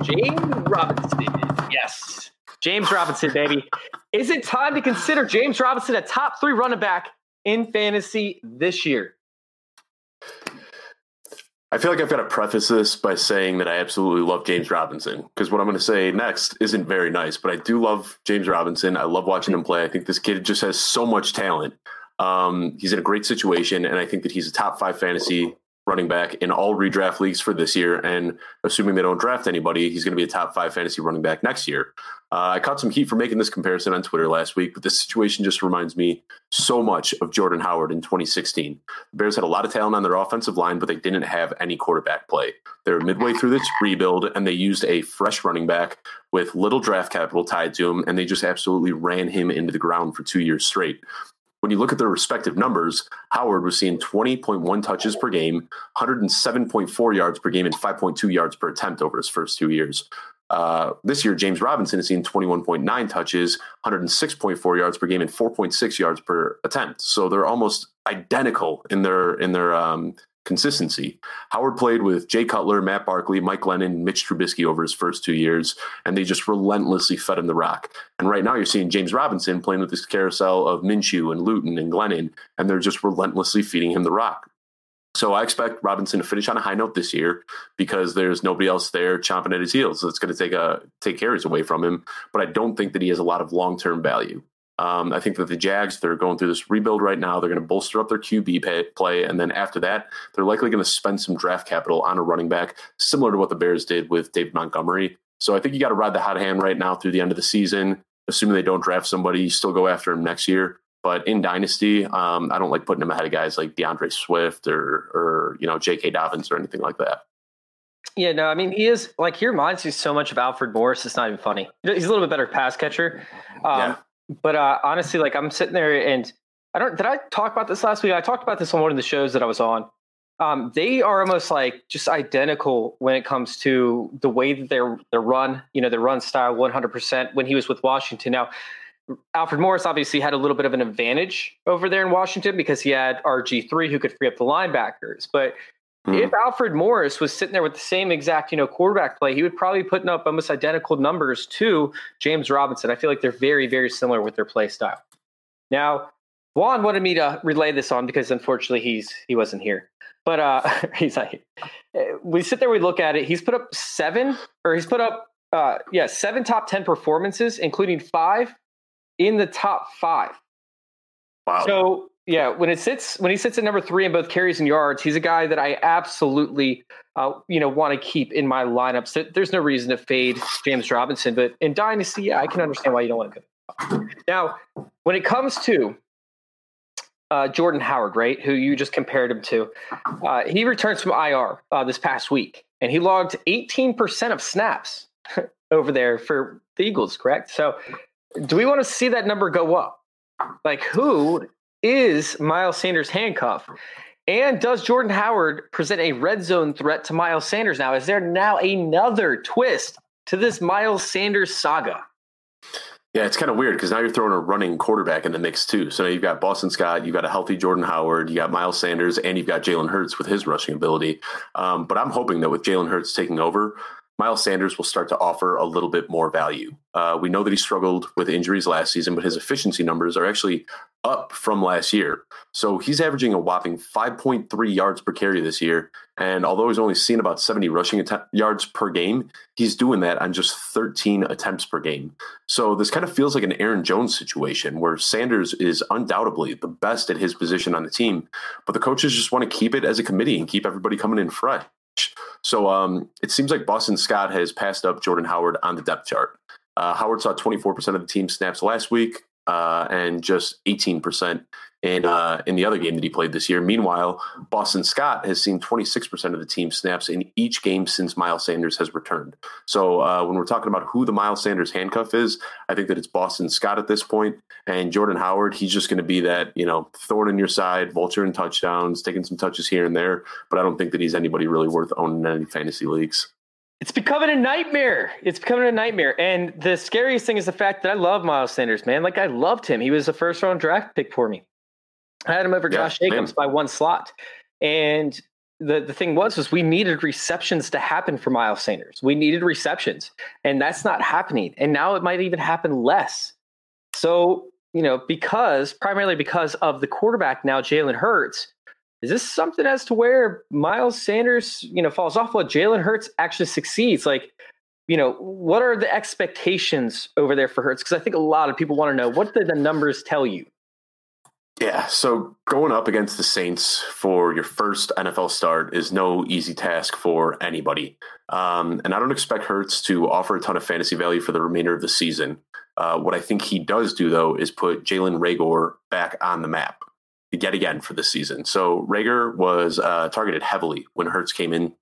James Robinson. Yes. James Robinson, baby. Is it time to consider James Robinson a top three running back in fantasy this year? I feel like I've got to preface this by saying that I absolutely love James Robinson because what I'm going to say next isn't very nice, but I do love James Robinson. I love watching him play. I think this kid just has so much talent. Um, he's in a great situation, and I think that he's a top five fantasy running back in all redraft leagues for this year. And assuming they don't draft anybody, he's going to be a top five fantasy running back next year. Uh, I caught some heat for making this comparison on Twitter last week, but this situation just reminds me so much of Jordan Howard in 2016. The Bears had a lot of talent on their offensive line, but they didn't have any quarterback play. They were midway through this rebuild, and they used a fresh running back with little draft capital tied to him, and they just absolutely ran him into the ground for two years straight when you look at their respective numbers, Howard was seeing 20.1 touches per game, 107.4 yards per game, and 5.2 yards per attempt over his first two years. Uh, this year, James Robinson is seeing 21.9 touches, 106.4 yards per game, and 4.6 yards per attempt. So they're almost identical in their in their um, consistency. Howard played with Jay Cutler, Matt Barkley, Mike Glennon, Mitch Trubisky over his first two years, and they just relentlessly fed him the rock. And right now you're seeing James Robinson playing with this carousel of Minshew and Luton and Glennon, and they're just relentlessly feeding him the rock. So I expect Robinson to finish on a high note this year because there's nobody else there chomping at his heels. It's going to take a take carries away from him. But I don't think that he has a lot of long term value. Um, I think that the Jags, they're going through this rebuild right now. They're going to bolster up their QB pay, play. And then after that, they're likely going to spend some draft capital on a running back, similar to what the Bears did with Dave Montgomery. So I think you got to ride the hot hand right now through the end of the season. Assuming they don't draft somebody, you still go after him next year. But in Dynasty, um, I don't like putting him ahead of guys like D'Andre Swift or, or you know, J.K. Dobbins or anything like that. Yeah, no, I mean he is like he reminds me so much of Alfred Morris. It's not even funny. He's a little bit better pass catcher. Um, yeah but uh, honestly, like I'm sitting there and I don't. Did I talk about this last week? I talked about this on one of the shows that I was on. Um, they are almost like just identical when it comes to the way that they're they're run. You know, their run style, 100. percent When he was with Washington, now Alfred Morris obviously had a little bit of an advantage over there in Washington because he had RG three who could free up the linebackers, but Mm-hmm. If Alfred Morris was sitting there with the same exact, you know, quarterback play, he would probably be putting up almost identical numbers to James Robinson. I feel like they're very, very similar with their play style. Now, Juan wanted me to relay this on because unfortunately he's he wasn't here. But uh he's like we sit there, we look at it. He's put up seven, or he's put up uh yeah, seven top ten performances, including five in the top five. Wow. So yeah, when it sits when he sits at number three in both carries and yards, he's a guy that I absolutely uh, you know want to keep in my lineups. So there's no reason to fade James Robinson, but in dynasty, yeah, I can understand why you don't want to go. Now, when it comes to uh, Jordan Howard, right, who you just compared him to, uh, he returns from IR uh, this past week, and he logged 18% of snaps over there for the Eagles. Correct. So, do we want to see that number go up? Like, who is Miles Sanders handcuff? And does Jordan Howard present a red zone threat to Miles Sanders now? Is there now another twist to this Miles Sanders saga? Yeah, it's kind of weird because now you're throwing a running quarterback in the mix too. So now you've got Boston Scott, you've got a healthy Jordan Howard, you got Miles Sanders, and you've got Jalen Hurts with his rushing ability. Um, but I'm hoping that with Jalen Hurts taking over, Miles Sanders will start to offer a little bit more value. Uh, we know that he struggled with injuries last season, but his efficiency numbers are actually up from last year. So he's averaging a whopping 5.3 yards per carry this year. And although he's only seen about 70 rushing att- yards per game, he's doing that on just 13 attempts per game. So this kind of feels like an Aaron Jones situation where Sanders is undoubtedly the best at his position on the team, but the coaches just want to keep it as a committee and keep everybody coming in fresh. So um, it seems like Boston Scott has passed up Jordan Howard on the depth chart. Uh, Howard saw 24% of the team snaps last week uh, and just 18% in uh, in the other game that he played this year. Meanwhile, Boston Scott has seen 26% of the team snaps in each game since Miles Sanders has returned. So uh, when we're talking about who the Miles Sanders handcuff is, I think that it's Boston Scott at this point, and Jordan Howard. He's just going to be that you know thorn in your side, vulture in touchdowns, taking some touches here and there. But I don't think that he's anybody really worth owning in any fantasy leagues. It's becoming a nightmare. It's becoming a nightmare. And the scariest thing is the fact that I love Miles Sanders, man. Like I loved him. He was a first round draft pick for me. I had him over yeah, Josh Jacobs man. by one slot. And the, the thing was was we needed receptions to happen for Miles Sanders. We needed receptions. And that's not happening. And now it might even happen less. So, you know, because primarily because of the quarterback now, Jalen Hurts, is this something as to where Miles Sanders, you know, falls off while Jalen Hurts actually succeeds? Like, you know, what are the expectations over there for Hurts? Because I think a lot of people want to know what did the numbers tell you? Yeah, so going up against the Saints for your first NFL start is no easy task for anybody. Um, and I don't expect Hurts to offer a ton of fantasy value for the remainder of the season. Uh, what I think he does do, though, is put Jalen Reagor back on the map yet again for this season. So Reagor was uh, targeted heavily when Hurts came in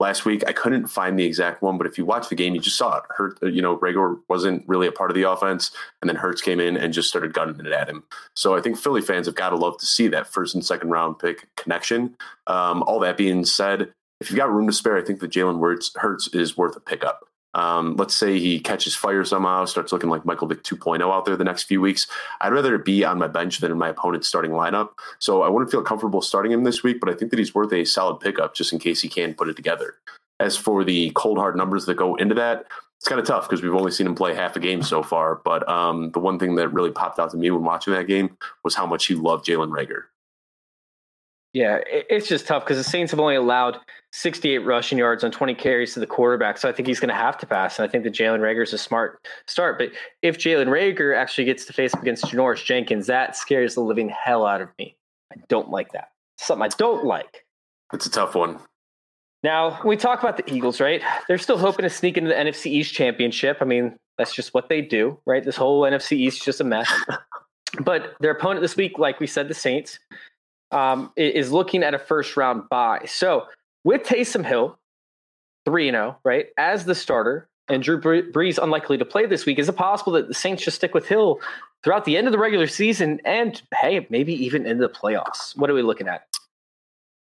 last week. I couldn't find the exact one, but if you watch the game, you just saw it. Hurt, uh, you know, Reagor wasn't really a part of the offense, and then Hurts came in and just started gunning it at him. So I think Philly fans have got to love to see that first and second round pick connection. Um, all that being said, if you've got room to spare, I think that Jalen Hurts is worth a pickup. Um, let's say he catches fire somehow, starts looking like Michael Vick 2.0 out there the next few weeks. I'd rather be on my bench than in my opponent's starting lineup. So I wouldn't feel comfortable starting him this week, but I think that he's worth a solid pickup just in case he can put it together. As for the cold hard numbers that go into that, it's kind of tough because we've only seen him play half a game so far. But um, the one thing that really popped out to me when watching that game was how much he loved Jalen Reagor. Yeah, it's just tough because the Saints have only allowed 68 rushing yards on 20 carries to the quarterback. So I think he's going to have to pass. And I think that Jalen Reagor is a smart start. But if Jalen Reagor actually gets to face up against Janoris Jenkins, that scares the living hell out of me. I don't like that. something I don't like. It's a tough one. Now, we talk about the Eagles, right? They're still hoping to sneak into the NFC East championship. I mean, that's just what they do, right? This whole NFC East is just a mess. but their opponent this week, like we said, the Saints, um, is looking at a first round buy. So with Taysom Hill, 3 0, right, as the starter, and Drew Brees unlikely to play this week, is it possible that the Saints just stick with Hill throughout the end of the regular season and, hey, maybe even into the playoffs? What are we looking at?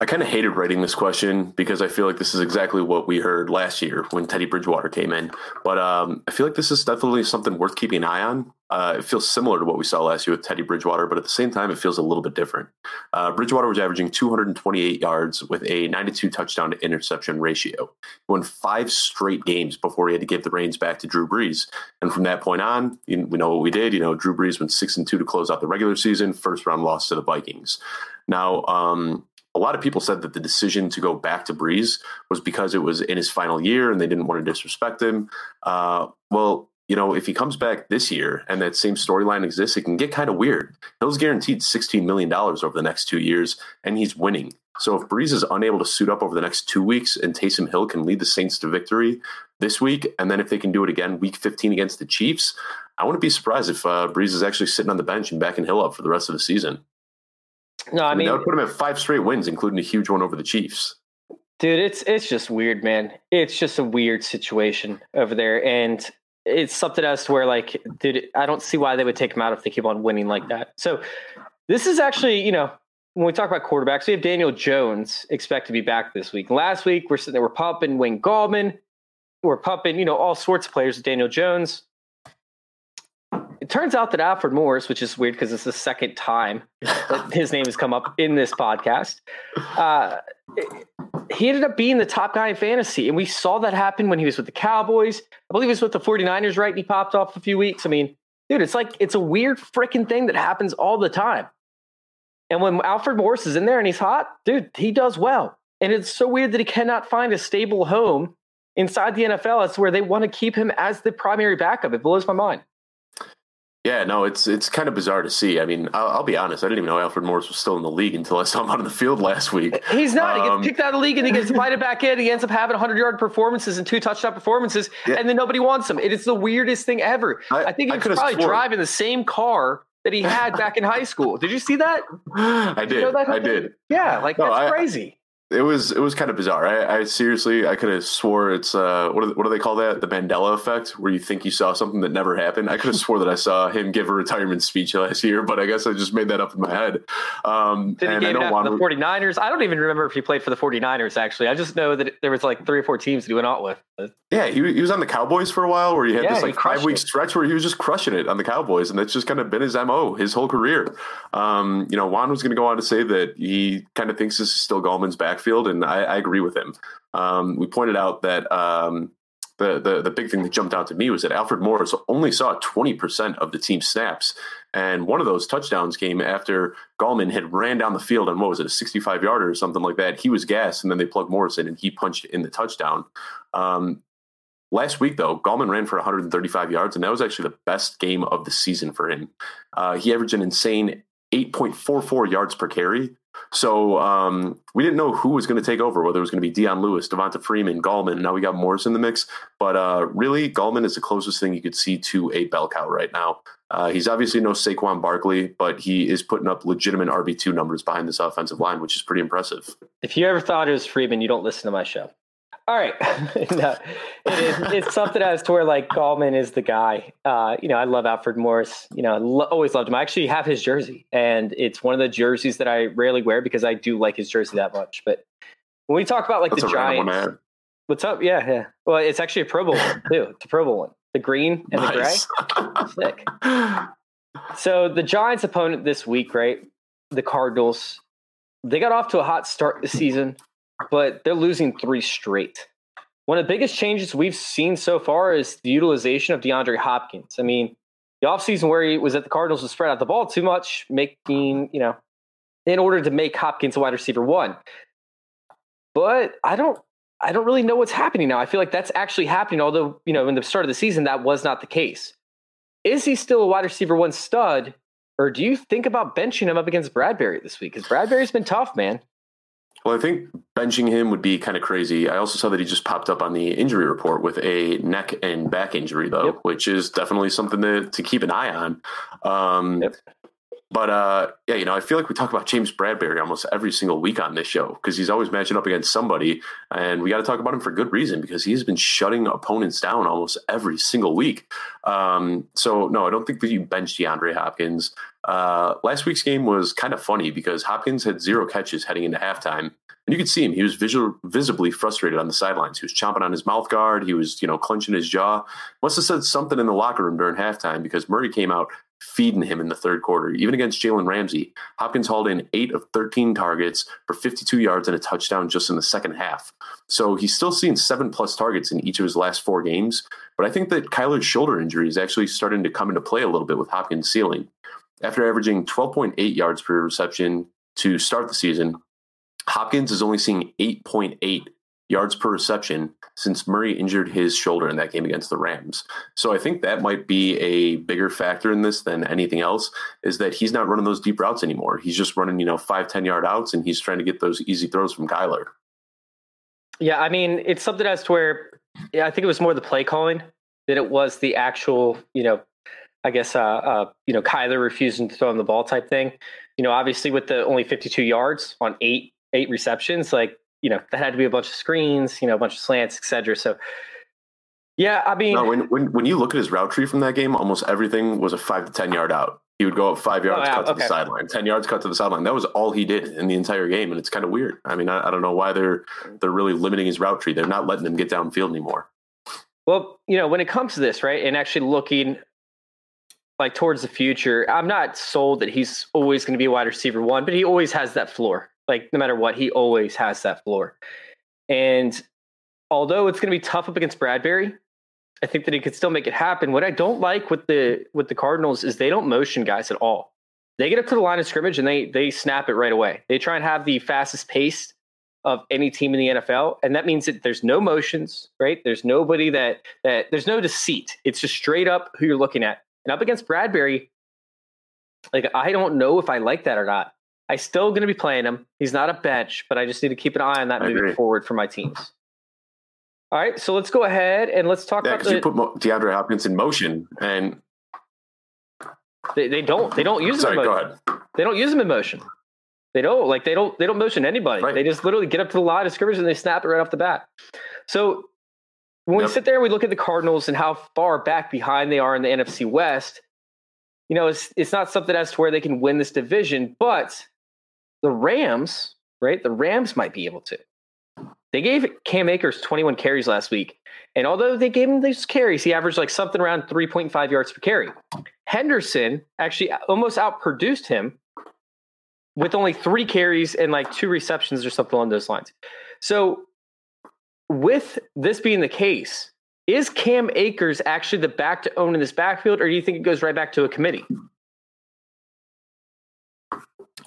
I kind of hated writing this question because I feel like this is exactly what we heard last year when Teddy Bridgewater came in. But um, I feel like this is definitely something worth keeping an eye on. Uh, it feels similar to what we saw last year with Teddy Bridgewater, but at the same time, it feels a little bit different. Uh, Bridgewater was averaging 228 yards with a 92 touchdown to interception ratio. He won five straight games before he had to give the reins back to Drew Brees. And from that point on, we know what we did. You know, Drew Brees went six and two to close out the regular season, first round loss to the Vikings. Now, um, a lot of people said that the decision to go back to Brees was because it was in his final year and they didn't want to disrespect him. Uh, well, you know, if he comes back this year and that same storyline exists, it can get kind of weird. Hill's guaranteed $16 million over the next two years, and he's winning. So if Brees is unable to suit up over the next two weeks and Taysom Hill can lead the Saints to victory this week, and then if they can do it again week 15 against the Chiefs, I wouldn't be surprised if uh, Brees is actually sitting on the bench and backing Hill up for the rest of the season. No, I, I mean, mean, that would put him at five straight wins, including a huge one over the Chiefs. Dude, it's it's just weird, man. It's just a weird situation over there, and it's something else where, like, dude, I don't see why they would take him out if they keep on winning like that. So, this is actually, you know, when we talk about quarterbacks, we have Daniel Jones expect to be back this week. Last week, we're sitting there, we're pumping Wayne Gallman, we're pumping, you know, all sorts of players. with Daniel Jones, it turns out that Alfred Morris, which is weird because it's the second time that his name has come up in this podcast, uh, he ended up being the top guy in fantasy. And we saw that happen when he was with the Cowboys. I believe he was with the 49ers, right? And he popped off a few weeks. I mean, dude, it's like, it's a weird freaking thing that happens all the time. And when Alfred Morris is in there and he's hot, dude, he does well. And it's so weird that he cannot find a stable home inside the NFL. It's where they want to keep him as the primary backup. It blows my mind. Yeah, no, it's it's kind of bizarre to see. I mean, I'll, I'll, be honest, I didn't even know Alfred Morris was still in the league until I saw him out on the field last week. He's not. Um, he gets um, kicked out of the league and he gets invited back in. He ends up having 100 yard performances and two touchdown performances, yeah. and then nobody wants him. It is the weirdest thing ever. I, I think he's probably sworn. driving the same car that he had back in high school. Did you see that? I did. You know that I did. Yeah, like No, that's I- crazy. It was it was kind of bizarre. I, I seriously I could have swore it's uh what do, what do they call that the Mandela effect where you think you saw something that never happened. I could have swore that I saw him give a retirement speech last year, but I guess I just made that up in my head. Um, Did he and I don't want the 49ers? I don't even remember if he played for the 49ers, actually. I just know that there was like three or four teams that he went out with. Yeah, he, he was on the Cowboys for a while where he had Yeah, this like five week it. stretch where he was just crushing it on the Cowboys, and that's just kind of been his mo his whole career. Um, you know, Juan was going to go on to say that he kind of thinks this is still Gallman's backfield, and I, I agree with him. Um, we pointed out that um, the, the the big thing that jumped out to me was that Alfred Morris only saw twenty percent of the team's snaps, and one of those touchdowns came after Gallman had ran down the field on what was it, a sixty-five yarder or something like that. He was gassed, and then they plugged Morris in, and he punched in the touchdown. Um, Last week, though, Gallman ran for 135 yards, and that was actually the best game of the season for him. Uh, he averaged an insane 8.44 yards per carry. So um, we didn't know who was going to take over, whether it was going to be Dion Lewis, Devonta Freeman, Gallman. and Now we got Morris in the mix. But uh, really, Gallman is the closest thing you could see to a bell cow right now. Uh, he's obviously no Saquon Barkley, but he is putting up legitimate RB2 numbers behind this offensive line, which is pretty impressive. If you ever thought it was Freeman, you don't listen to my show. All right. no, it is, it's something as to where like Gallman is the guy. Uh, you know, I love Alfred Morris. You know, I lo- always loved him. I actually have his jersey, and it's one of the jerseys that I rarely wear because I do like his jersey that much. But when we talk about like That's the a Giants, one what's up? Yeah, yeah. Well, it's actually a Pro Bowl one too. It's a Pro Bowl one. The green and Nice. the gray. Sick. So the Giants' opponent this week, right? The Cardinals. They got off to a hot start this season, but they're losing three straight. One of the biggest changes we've seen so far is the utilization of DeAndre Hopkins. I mean, the offseason where he was at the Cardinals was spread out the ball too much, making, you know, in order to make Hopkins a wide receiver one. But I don't I don't really know what's happening now. I feel like that's actually happening, although, you know, in the start of the season, that was not the case. Is he still a wide receiver one stud? Or do you think about benching him up against Bradberry this week? Because Bradberry's been tough, man. Well, I think benching him would be kind of crazy. I also saw that he just popped up on the injury report with a neck and back injury, though, Yep. which is definitely something to, to keep an eye on. Um, Yep. But uh, yeah, you know, I feel like we talk about James Bradberry almost every single week on this show because he's always matching up against somebody, and we got to talk about him for good reason because he's been shutting opponents down almost every single week. Um, so no, I don't think that you bench DeAndre Hopkins. Uh, last week's game was kind of funny because Hopkins had zero catches heading into halftime. And you could see him; he was visual, visibly frustrated on the sidelines. He was chomping on his mouth guard. He was, you know, clenching his jaw. Must have said something in the locker room during halftime because Murray came out feeding him in the third quarter, even against Jalen Ramsey. Hopkins hauled in eight of 13 targets for 52 yards and a touchdown just in the second half. So he's still seeing seven plus targets in each of his last four games. But I think that Kyler's shoulder injury is actually starting to come into play a little bit with Hopkins' ceiling. After averaging 12.8 yards per reception to start the season, Hopkins is only seeing 8.8 yards per reception since Murray injured his shoulder in that game against the Rams. So I think that might be a bigger factor in this than anything else is that he's not running those deep routes anymore. He's just running, you know, five, 10 yard outs and he's trying to get those easy throws from Kyler. Yeah, I mean, it's something as to where yeah, I think it was more the play calling than it was the actual, you know, I guess, uh, uh, you know, Kyler refusing to throw him the ball type thing. You know, obviously with the only 52 yards on eight eight receptions, like you know, that had to be a bunch of screens, you know, a bunch of slants, etc. So, yeah, I mean, No, when, when, when you look at his route tree from that game, almost everything was a five to 10 yard out. He would go up five oh, yards, yeah, cut to okay. the sideline, 10 yards, cut to the sideline. That was all he did in the entire game. And it's kind of weird. I mean, I, I don't know why they're, they're really limiting his route tree. They're not letting him get downfield anymore. Well, you know, when it comes to this, right, and actually looking like towards the future, I'm not sold that he's always going to be a wide receiver one, but he always has that floor. Like no matter what, he always has that floor. And although it's going to be tough up against Bradberry, I think that he could still make it happen. What I don't like with the with the Cardinals is they don't motion guys at all. They get up to the line of scrimmage and they they snap it right away. They try and have the fastest pace of any team in the NFL, and that means that there's no motions, right? There's nobody that that there's no deceit. It's just straight up who you're looking at. And up against Bradbury, like I don't know if I like that or not. I still going to be playing him. He's not a bench, but I just need to keep an eye on that I moving agree. forward for my teams. All right, so let's go ahead and let's talk Yeah, about the, you put Mo- DeAndre Hopkins in motion and They, they don't they don't use Sorry, them. in go ahead. They don't use them in motion. They don't like they don't they don't motion anybody. Right. They just literally get up to the line of scrimmage and they snap it right off the bat. So when we sit there and we look at the Cardinals and how far back behind they are in the NFC West, you know, it's it's not something as to where they can win this division, but the Rams, right? The Rams might be able to. They gave Cam Akers 21 carries last week. And although they gave him these carries, he averaged like something around 3.5 yards per carry. Henderson actually almost outproduced him with only three carries and like two receptions or something along those lines. So, with this being the case, is Cam Akers actually the back to own in this backfield, or do you think it goes right back to a committee?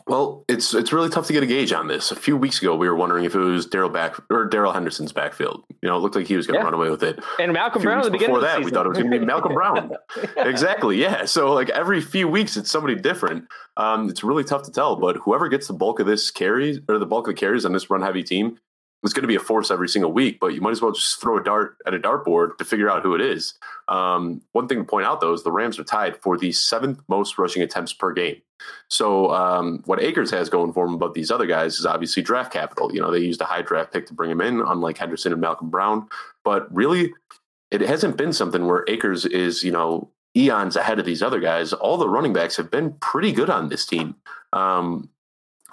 Well, it's it's really tough to get a gauge on this. A few weeks ago, we were wondering if it was Darrell back or Darrell Henderson's backfield. You know, it looked like he was going to Yeah. run away with it. And Malcolm Brown at the beginning before of the that, we thought it was going to be Malcolm Brown. exactly. Yeah. So like every few weeks, it's somebody different. Um, it's really tough to tell. But whoever gets the bulk of this carries or the bulk of the carries on this run heavy team is going to be a force every single week. But you might as well just throw a dart at a dartboard to figure out who it is. Um, one thing to point out though is the Rams are tied for the seventh most rushing attempts per game. So um, what Akers has going for him above these other guys is obviously draft capital. You know, they used a high draft pick to bring him in, unlike Henderson and Malcolm Brown. But really, it hasn't been something where Akers is, you know, eons ahead of these other guys. All the running backs have been pretty good on this team. Um,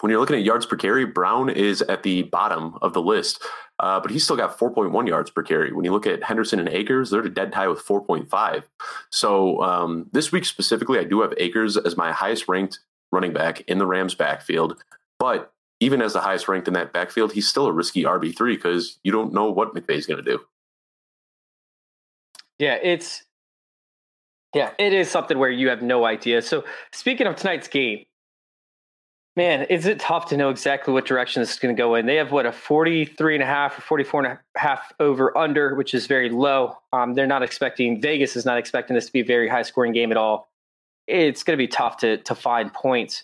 when you're looking at yards per carry, Brown is at the bottom of the list, uh, but he's still got 4.1 yards per carry. When you look at Henderson and Akers, they're at a dead tie with 4.5. So um, this week specifically, I do have Akers as my highest ranked running back in the Rams backfield. But even as the highest ranked in that backfield, he's still a risky RB3 because you don't know what McVay's going to do. Yeah, it's yeah, it is something where you have no idea. So speaking of tonight's game, man, is it tough to know exactly what direction this is going to go in? They have what a 43 and a half or 44 and a half over under, which is very low. Um, they're not expecting Vegas is not expecting this to be a very high scoring game at all. It's going to be tough to to find points.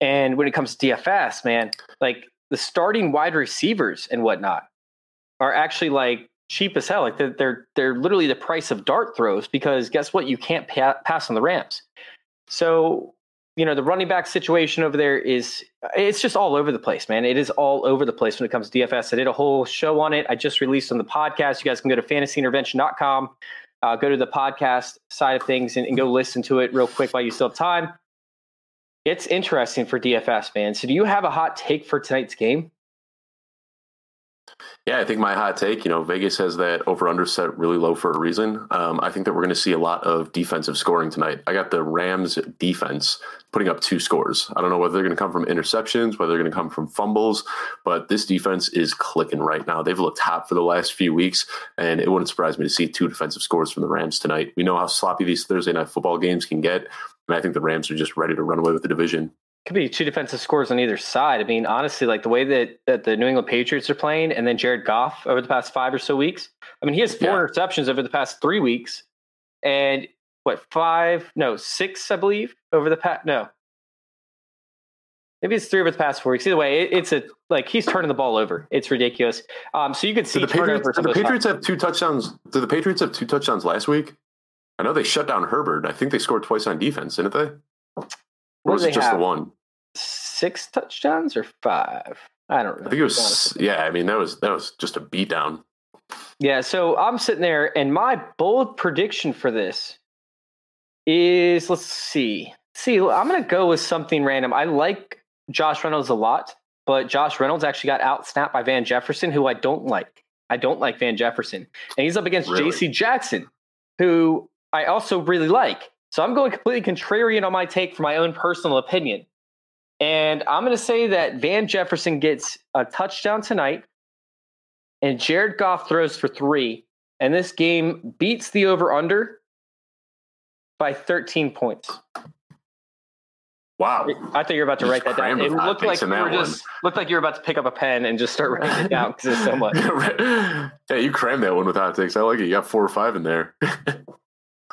And when it comes to DFS, man, like the starting wide receivers and whatnot are actually like cheap as hell. Like they're they're, they're literally the price of dart throws because guess what? You can't pa- pass on the Rams. So you know the running back situation over there is it's just all over the place, man. It is all over the place when it comes to DFS. I did a whole show on it. I just released on the podcast. You guys can go to fantasyintervention.com, uh, go to the podcast side of things, and, and go listen to it real quick while you still have time. It's interesting for DFS, man. So, do you have a hot take for tonight's game? Yeah, I think my hot take, you know, Vegas has that over under set really low for a reason. Um, I think that we're going to see a lot of defensive scoring tonight. I got the Rams defense putting up two scores. I don't know whether they're going to come from interceptions, whether they're going to come from fumbles, but this defense is clicking right now. They've looked hot for the last few weeks, and it wouldn't surprise me to see two defensive scores from the Rams tonight. We know how sloppy these Thursday night football games can get, and I think the Rams are just ready to run away with the division. Could be two defensive scores on either side. I mean, honestly, like the way that, that the New England Patriots are playing, and then Jared Goff over the past five or so weeks. I mean, he has four Yeah. interceptions over the past three weeks, and what five? No, six, I believe, over the past. No, maybe it's three over the past four weeks. Either way, it, it's a like he's turning the ball over. It's ridiculous. Um, so you could see Did the Patriots, did the Patriots have two touchdowns? Did the Patriots have two touchdowns last week? I know they shut down Herbert. I think they scored twice on defense, didn't they? Or was it just have? the one? Six touchdowns or five. I don't. Know. I think it was. Yeah, I mean that was that was just a beatdown. Yeah, so I'm sitting there, and my bold prediction for this is let's see. See, I'm going to go with something random. I like Josh Reynolds a lot, but Josh Reynolds actually got out snapped by Van Jefferson, who I don't like. I don't like Van Jefferson. And he's up against Really? JC Jackson, who I also really like. So I'm going completely contrarian on my take for my own personal opinion. And I'm going to say that Van Jefferson gets a touchdown tonight and Jared Goff throws for three, and this game beats the over under by 13 points. Wow. I thought you were about to You write that down. It looked like you were just looked like you were about to pick up a pen and just start writing it down because there's so much. yeah, you crammed that one with hot takes. I like it. You got four or five in there.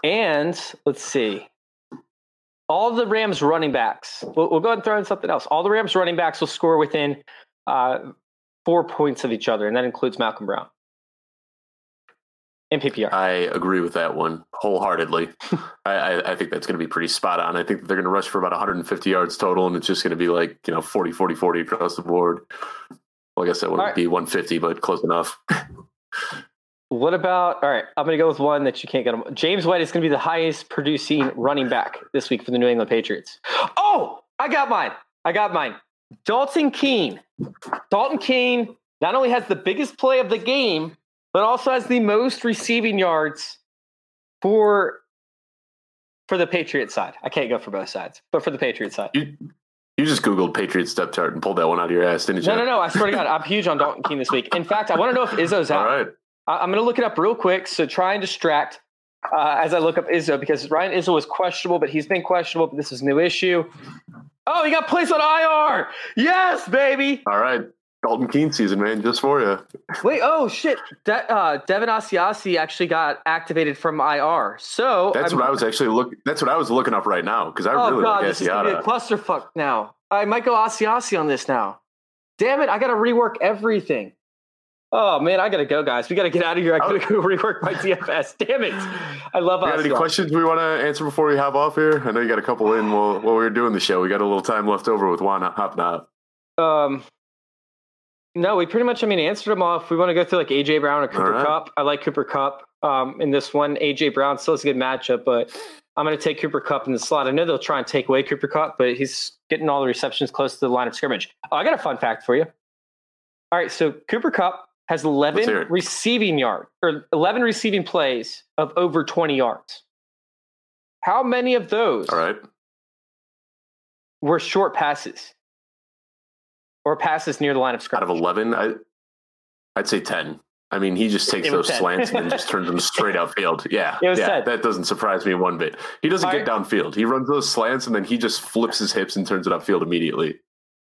And let's see. All the Rams running backs, we'll, we'll go ahead and throw in something else. All the Rams running backs will score within uh, four points of each other, and that includes Malcolm Brown. in PPR. I agree with that one wholeheartedly. I, I, I think that's going to be pretty spot on. I think they're going to rush for about 150 yards total, and it's just going to be like, you know, 40, 40, 40 across the board. Well, I guess that would right. be 150, but close enough. What about all right? I'm going to go with one that you can't get. On. James White is going to be the highest producing running back this week for the New England Patriots. Oh, I got mine. I got mine. Dalton Keene. Dalton Keene not only has the biggest play of the game, but also has the most receiving yards for for the Patriot side. I can't go for both sides, but for the Patriot side. You, you just Googled Patriots step chart and pulled that one out of your ass, didn't you? No, no, no. I swear to God, I'm huge on Dalton Keene this week. In fact, I want to know if Izzo's out. All right. I'm going to look it up real quick. So try and distract uh, as I look up Izzo because Ryan Izzo was questionable, but he's been questionable. But this is a new issue. Oh, he got placed on IR. Yes, baby. All right. Dalton Keene season, man, just for you. Wait. Oh shit. De- uh, Devin Asiasi actually got activated from IR. So That's I'm- what I was actually look. That's what I was looking up right now because I Oh really god, like this is gonna be a Asiata. clusterfuck now. I might go Asiasi on this now. Damn it! I got to rework everything. Oh man, I gotta go, guys. We gotta get out of here. I gotta go rework my DFS. Damn it! I love You got any questions we want to answer before we hop off here? I know you got a couple in while, while we were doing the show. We got a little time left over with Juan hopping out. Um, no, we pretty much, I mean, answered them all. If we want to go through like AJ Brown or Cooper right. Kupp, I like Cooper Kupp. Um, in this one, AJ Brown still is a good matchup, but I'm going to take Cooper Kupp in the slot. I know they'll try and take away Cooper Kupp, but he's getting all the receptions close to the line of scrimmage. Oh, I got a fun fact for you. All right, so Cooper Kupp has 11 receiving yard or 11 receiving plays of over 20 yards. How many of those All right. were short passes or passes near the line of scrimmage? Out of 11, I, I'd say 10. I mean, he just takes those 10. slants and then just turns them straight outfield. Yeah. Yeah. 10. That doesn't surprise me one bit. He doesn't All get downfield. He runs those slants and then he just flips his hips and turns it upfield immediately.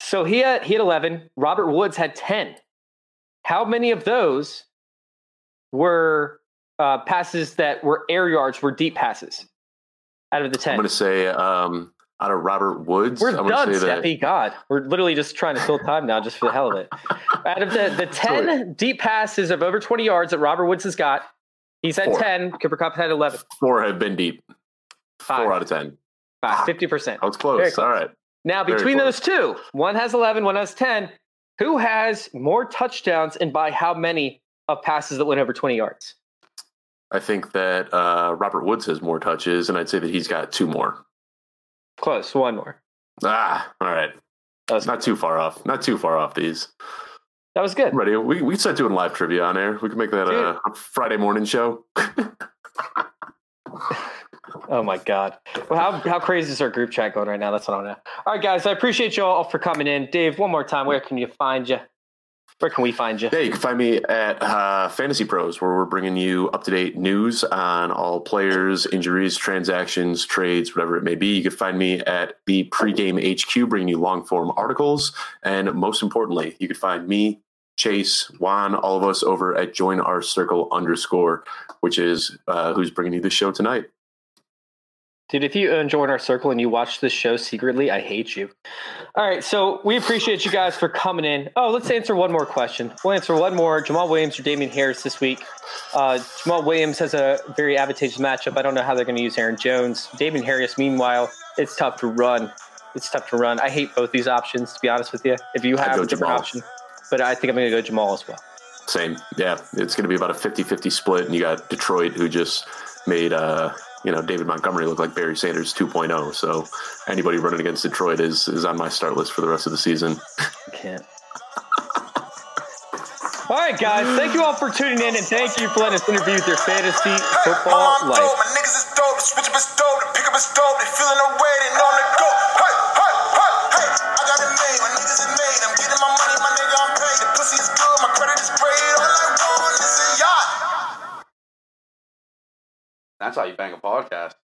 So he had he had eleven. Robert Woods had ten. How many of those were uh, passes that were air yards? Were deep passes out of the 10? I'm going to say um, out of Robert Woods, We're I'm done, going that. God, we're literally just trying to fill time now, just for the hell of it. Out of the the ten deep passes of over twenty yards that Robert Woods has got, he's had Four. ten. Cooper Kupp had eleven. Four have been deep. Five. Four out of 10. Five, Fifty percent. I was close. close. All right. Now, between those two, one has 11, one has 10. Who has more touchdowns and by how many of passes that went over 20 yards? I think that uh, Robert Woods has more touches, and I'd say that he's got two more. Close, one more. Ah, all right. That was, Not too far off. Not too far off these. that was good. Ready? We we start doing live trivia on air. We can make that a, a Friday morning show. Oh my God. Well, how, how crazy is our group chat going right now? That's what I want to know. All right, guys, I appreciate you all for coming in. Dave, one more time, where can you find you? Where can we find you? Yeah, you can find me at uh, Fantasy Pros, where we're bringing you up to date news on all players, injuries, transactions, trades, whatever it may be. You can find me at the pregame HQ, bringing you long form articles. And most importantly, you can find me, Chase, Juan, all of us over at Join Our Circle underscore, which is uh, who's bringing you the show tonight. Dude, if you join our circle and you watch this show secretly, I hate you. All right, so we appreciate you guys for coming in. Oh, let's answer one more question. We'll answer one more. Jamaal Williams or Damien Harris this week. Uh, Jamaal Williams has a very advantageous matchup. I don't know how they're going to use Aaron Jones. Damien Harris, meanwhile, it's tough to run. It's tough to run. I hate both these options, to be honest with you. If you have a different Jamaal. option, but I think I'm going to go Jamaal as well. Same. Yeah. It's going to be about a 50 50 split. And you got Detroit, who just made, uh, you know, David Montgomery looked like Barry Sanders 2.0. So anybody running against Detroit is, is on my start list for the rest of the season. I can't. All right, guys. Thank you all for tuning in, and thank you for letting us interview with your fantasy football I'm life. That's how you bang a podcast.